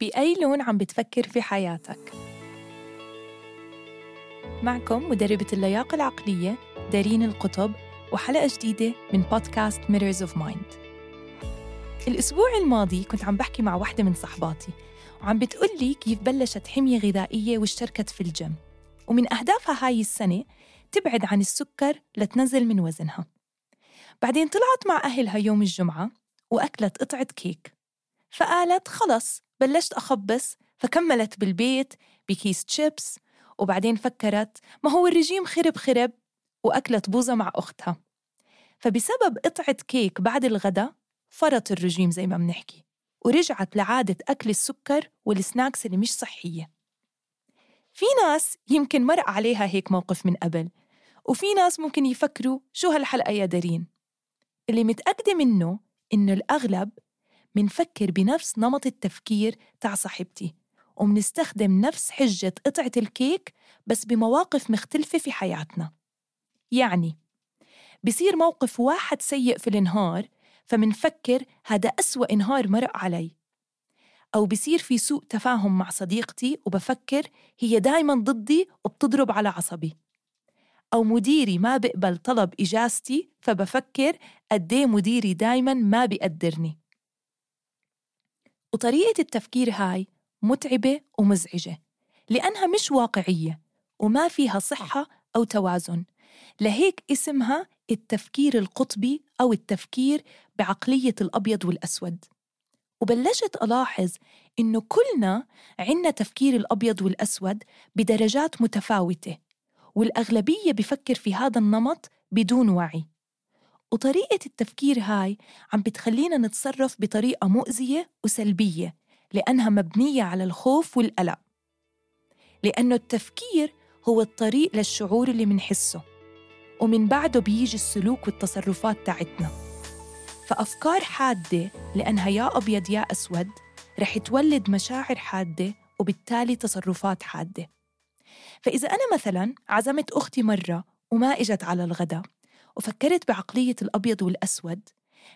بأي لون عم بتفكر في حياتك؟ معكم مدربة اللياقة العقلية دارين القطب وحلقة جديدة من بودكاست Mirrors of Mind. الأسبوع الماضي كنت عم بحكي مع واحدة من صحباتي وعم بتقول لي كيف بلشت حمية غذائية واشتركت في الجيم. ومن أهدافها هاي السنة تبعد عن السكر لتنزل من وزنها. بعدين طلعت مع أهلها يوم الجمعة وأكلت قطعة كيك. فقالت خلص بلشت أخبص فكملت بالبيت بكيس تشيبس وبعدين فكرت ما هو الرجيم خرب خرب وأكلت بوزة مع أختها. فبسبب قطعة كيك بعد الغداء فرط الرجيم زي ما بنحكي ورجعت لعادة أكل السكر وال snacks اللي مش صحية. في ناس يمكن مر عليها هيك موقف من قبل وفي ناس ممكن يفكروا شو هالحلقة يا دارين؟ اللي متأكدة منه إنه الأغلب منفكر بنفس نمط التفكير تاع صاحبتي ومنستخدم نفس حجة قطعة الكيك بس بمواقف مختلفة في حياتنا. يعني بصير موقف واحد سيء في النهار فمنفكر هذا أسوأ نهار مرق علي. أو بصير في سوء تفاهم مع صديقتي وبفكر هي دايما ضدي وبتضرب على عصبي. أو مديري ما بقبل طلب إجازتي فبفكر قديه مديري دايما ما بيقدرني. وطريقة التفكير هاي متعبة ومزعجة لأنها مش واقعية وما فيها صحة أو توازن. لهيك اسمها التفكير القطبي أو التفكير بعقلية الأبيض والأسود. وبلشت ألاحظ إنه كلنا عنا تفكير الأبيض والأسود بدرجات متفاوتة والأغلبية بفكر في هذا النمط بدون وعي. وطريقة التفكير هاي عم بتخلينا نتصرف بطريقة مؤذية وسلبية لأنها مبنية على الخوف والقلق. لأنه التفكير هو الطريق للشعور اللي منحسه ومن بعده بيجي السلوك والتصرفات تاعتنا. فأفكار حادة لأنها يا أبيض يا أسود رح تولد مشاعر حادة وبالتالي تصرفات حادة. فإذا أنا مثلا عزمت أختي مرة وما إجت على الغداء وفكرت بعقلية الأبيض والأسود.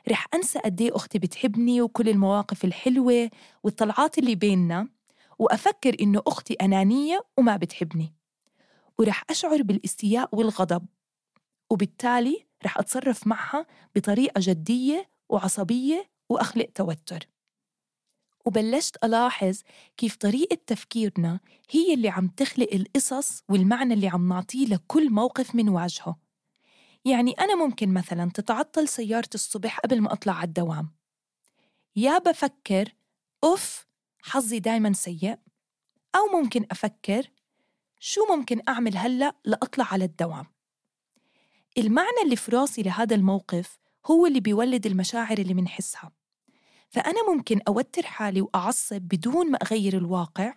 رح أنسى قد إيه أختي بتحبني وكل المواقف الحلوة والطلعات اللي بيننا وأفكر إنه أختي أنانية وما بتحبني. ورح أشعر بالإستياء والغضب وبالتالي رح أتصرف معها بطريقة جدية وعصبية وأخلق توتر. وبلشت ألاحظ كيف طريقة تفكيرنا هي اللي عم تخلق القصص والمعنى اللي عم نعطيه لكل موقف منواجهه يعني أنا ممكن مثلا تتعطل سيارتي الصبح قبل ما أطلع على الدوام. يا بفكر أوف حظي دايما سيء أو ممكن أفكر شو ممكن أعمل هلأ لأطلع على الدوام. المعنى اللي في راسي لهذا الموقف هو اللي بيولد المشاعر اللي منحسها. فأنا ممكن أوتر حالي وأعصب بدون ما أغير الواقع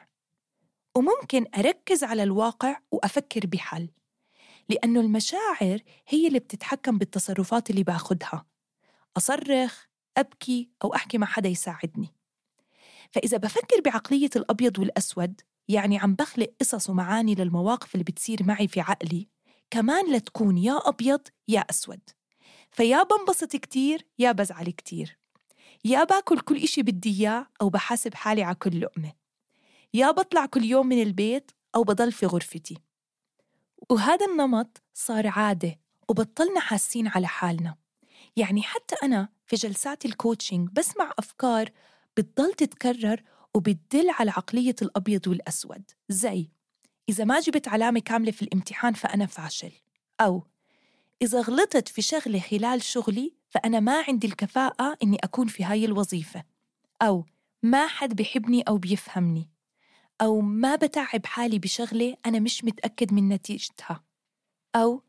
وممكن أركز على الواقع وأفكر بحل. لأنه المشاعر هي اللي بتتحكم بالتصرفات اللي باخدها. أصرخ أبكي أو أحكي مع حدا يساعدني. فإذا بفكر بعقلية الأبيض والأسود يعني عم بخلق قصص ومعاني للمواقف اللي بتصير معي في عقلي كمان لتكون يا أبيض يا أسود. فيا بنبسط كتير يا بزعل كتير. يا باكل كل إشي بدي إياه أو بحاسب حالي على كل لقمة. يا بطلع كل يوم من البيت أو بضل في غرفتي. وهذا النمط صار عادة وبطلنا حاسين على حالنا. يعني حتى أنا في جلسات الكوتشنج بسمع أفكار بتضل تتكرر وبتدل على عقلية الأبيض والأسود. زي إذا ما جبت علامة كاملة في الامتحان فأنا فاشل. أو إذا غلطت في شغلة خلال شغلي فأنا ما عندي الكفاءة إني أكون في هاي الوظيفة. أو ما حد بيحبني أو بيفهمني. أو ما بتعب حالي بشغلة أنا مش متأكد من نتيجتها. أو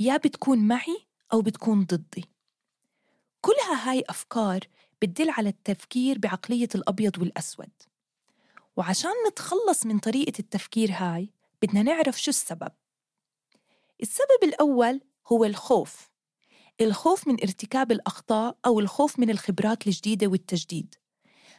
يا بتكون معي أو بتكون ضدي. كلها هاي أفكار بتدل على التفكير بعقلية الأبيض والأسود. وعشان نتخلص من طريقة التفكير هاي بدنا نعرف شو السبب. السبب الأول هو الخوف. الخوف من ارتكاب الأخطاء أو الخوف من الخبرات الجديدة والتجديد.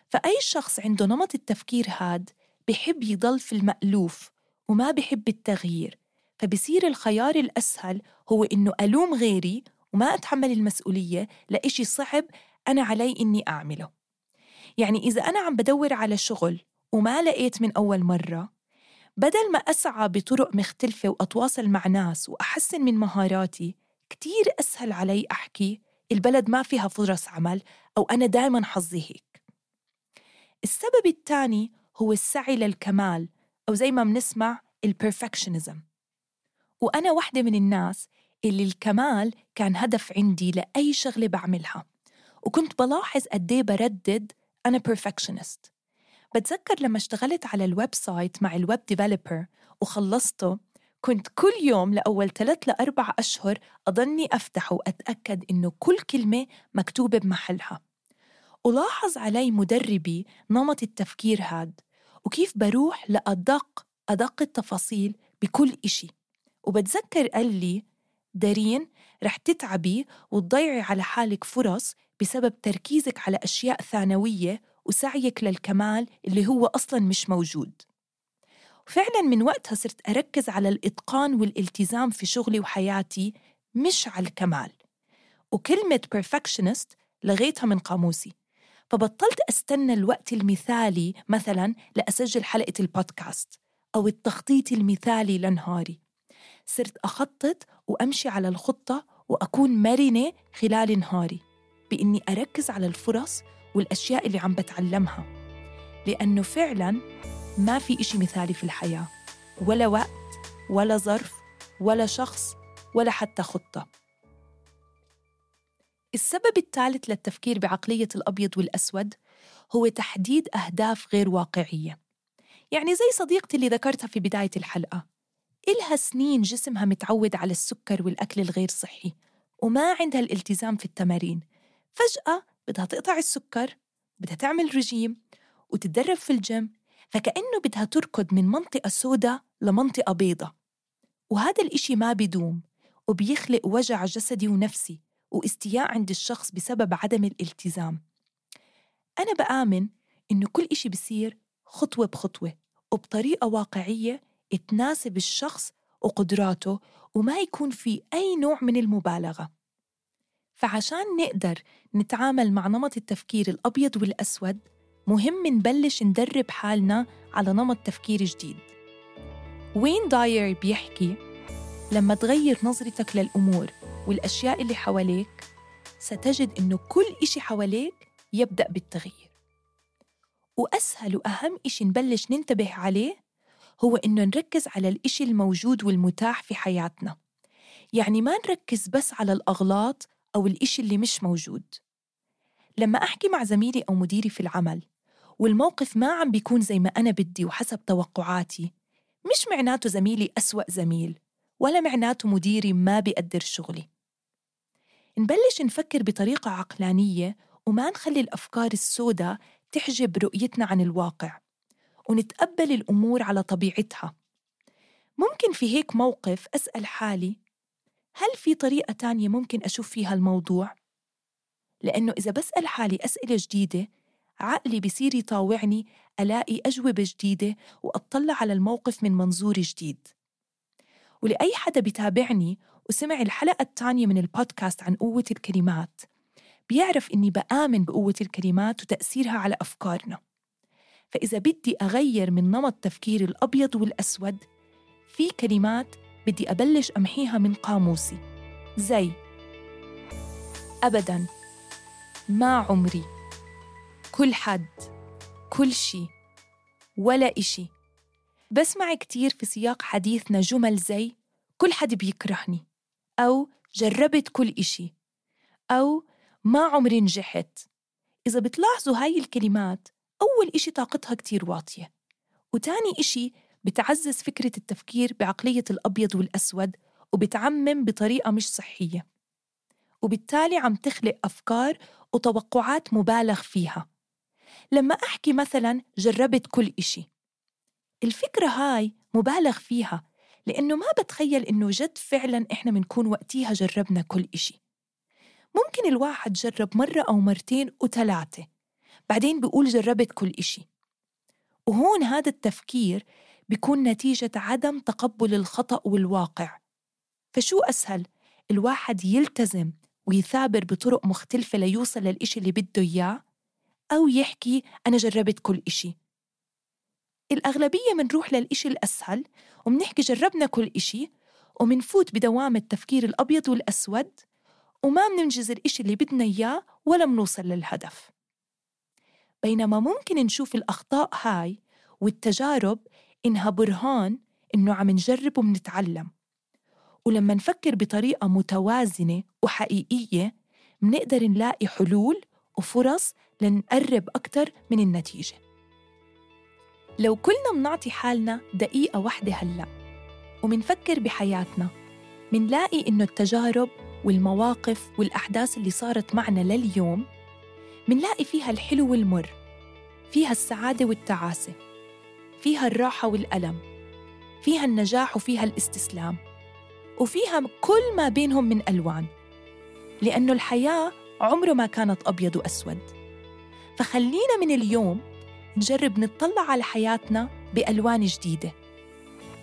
فأي شخص عنده نمط التفكير هاد بحب يضل في المألوف وما بحب التغيير فبصير الخيار الأسهل هو إنه ألوم غيري وما أتحمل المسؤولية لإشي صعب أنا علي إني أعمله. يعني إذا أنا عم بدور على شغل وما لقيت من أول مرة بدل ما أسعى بطرق مختلفة وأتواصل مع ناس وأحسن من مهاراتي كتير أسهل علي أحكي البلد ما فيها فرص عمل أو أنا دايما حظي هيك. السبب الثاني هو السعي للكمال أو زي ما بنسمع البرفكشنزم وأنا واحدة من الناس اللي الكمال كان هدف عندي لأي شغلة بعملها. وكنت بلاحظ قديه بردد أنا perfectionist. بتذكر لما اشتغلت على ال website مع ال web developer وخلصته كنت كل يوم لأول ثلاث لأربع أشهر أضلني أفتحه وأتأكد إنه كل كلمة مكتوبة بمحلها. ولاحظ علي مدربي نمط التفكير هاد. وكيف بروح لأدق أدق التفاصيل بكل إشي. وبتذكر قال لي دارين رح تتعبي وتضيعي على حالك فرص بسبب تركيزك على أشياء ثانوية وسعيك للكمال اللي هو أصلاً مش موجود. وفعلاً من وقتها صرت أركز على الإتقان والالتزام في شغلي وحياتي مش على الكمال. وكلمة perfectionist لغيتها من قاموسي. فبطلت أستنى الوقت المثالي مثلاً لأسجل حلقة البودكاست أو التخطيط المثالي لنهاري. صرت أخطط وأمشي على الخطة وأكون مرنة خلال نهاري بإني أركز على الفرص والأشياء اللي عم بتعلمها لأنه فعلاً ما في إشي مثالي في الحياة ولا وقت ولا ظرف ولا شخص ولا حتى خطة. السبب الثالث للتفكير بعقلية الأبيض والأسود هو تحديد أهداف غير واقعية. يعني زي صديقتي اللي ذكرتها في بداية الحلقة إلها سنين جسمها متعود على السكر والأكل الغير صحي وما عندها الالتزام في التمارين. فجأة بدها تقطع السكر بدها تعمل رجيم وتتدرب في الجيم فكأنه بدها تركض من منطقة سوداء لمنطقة بيضة وهذا الإشي ما بيدوم وبيخلق وجع جسدي ونفسي. واستياء عند الشخص بسبب عدم الالتزام. أنا بآمن إنه كل إشي بصير خطوة بخطوة وبطريقة واقعية تناسب الشخص وقدراته وما يكون في أي نوع من المبالغة. فعشان نقدر نتعامل مع نمط التفكير الأبيض والأسود مهم نبلش ندرب حالنا على نمط تفكير جديد. وين داير بيحكي لما تغير نظرتك للأمور؟ والأشياء اللي حواليك ستجد إنه كل إشي حواليك يبدأ بالتغيير. وأسهل وأهم إشي نبلش ننتبه عليه هو إنه نركز على الإشي الموجود والمتاح في حياتنا. يعني ما نركز بس على الأغلاط أو الإشي اللي مش موجود. لما أحكي مع زميلي أو مديري في العمل والموقف ما عم بيكون زي ما أنا بدي وحسب توقعاتي مش معناته زميلي أسوأ زميل ولا معناته مديري ما بيقدر شغلي. نبلش نفكر بطريقة عقلانية وما نخلي الأفكار السوداء تحجب رؤيتنا عن الواقع ونتقبل الأمور على طبيعتها ممكن في هيك موقف أسأل حالي هل في طريقة تانية ممكن أشوف فيها الموضوع؟ لأنه إذا بسأل حالي أسئلة جديدة عقلي بصير يطاوعني ألاقي أجوبة جديدة وأطلع على الموقف من منظور جديد ولأي حدا بتابعني وسمع الحلقة الثانية من البودكاست عن قوة الكلمات. بيعرف إني بآمن بقوة الكلمات وتأثيرها على أفكارنا. فإذا بدي أغير من نمط تفكير الأبيض والأسود في كلمات بدي أبلش أمحيها من قاموسي. زي أبداً ما عمري كل حد كل شي ولا إشي. بسمع كتير في سياق حديثنا جمل زي كل حد بيكرهني. أو جربت كل إشي أو ما عمري نجحت. إذا بتلاحظوا هاي الكلمات أول إشي طاقتها كتير واطية. وتاني إشي بتعزز فكرة التفكير بعقلية الأبيض والأسود وبتعمم بطريقة مش صحية. وبالتالي عم تخلق أفكار وتوقعات مبالغ فيها. لما أحكي مثلا جربت كل إشي الفكرة هاي مبالغ فيها لأنه ما بتخيل إنه جد فعلا إحنا بنكون وقتيها جربنا كل إشي. ممكن الواحد جرب مرة أو مرتين وثلاثة بعدين بيقول جربت كل إشي. وهون هذا التفكير بيكون نتيجة عدم تقبل الخطأ والواقع. فشو أسهل؟ الواحد يلتزم ويثابر بطرق مختلفة ليوصل للإشي اللي بده إياه أو يحكي أنا جربت كل إشي. الأغلبية منروح للإشي الأسهل ومنحكي جربنا كل إشي ومنفوت بدوام التفكير الأبيض والأسود وما مننجز الإشي اللي بدنا إياه ولا منوصل للهدف. بينما ممكن نشوف الأخطاء هاي والتجارب إنها برهان إنه عم نجرب ومنتعلم. ولما نفكر بطريقة متوازنة وحقيقية منقدر نلاقي حلول وفرص لنقرب أكتر من النتيجة. لو كلنا منعطي حالنا دقيقة واحدة هلأ ومنفكر بحياتنا منلاقي إنه التجارب والمواقف والأحداث اللي صارت معنا لليوم منلاقي فيها الحلو والمر فيها السعادة والتعاسة فيها الراحة والألم فيها النجاح وفيها الاستسلام وفيها كل ما بينهم من ألوان لأنه الحياة عمره ما كانت أبيض وأسود. فخلينا من اليوم نجرب نطلع على حياتنا بألوان جديدة.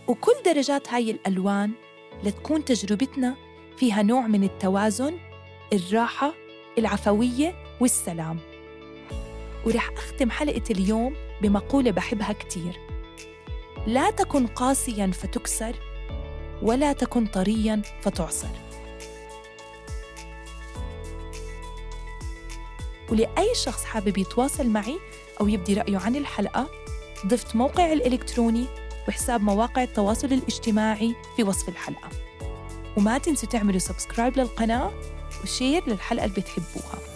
وكل درجات هاي الألوان لتكون تجربتنا فيها نوع من التوازن الراحة العفوية والسلام. ورح أختم حلقة اليوم بمقولة بحبها كتير. لا تكن قاسيا فتكسر ولا تكن طريا فتعصر. ولأي شخص حابب يتواصل معي أو يبدي رأيه عن الحلقة ضفت موقع الإلكتروني وحساب مواقع التواصل الاجتماعي في وصف الحلقة. وما تنسوا تعملوا subscribe للقناة و share للحلقة اللي بتحبوها.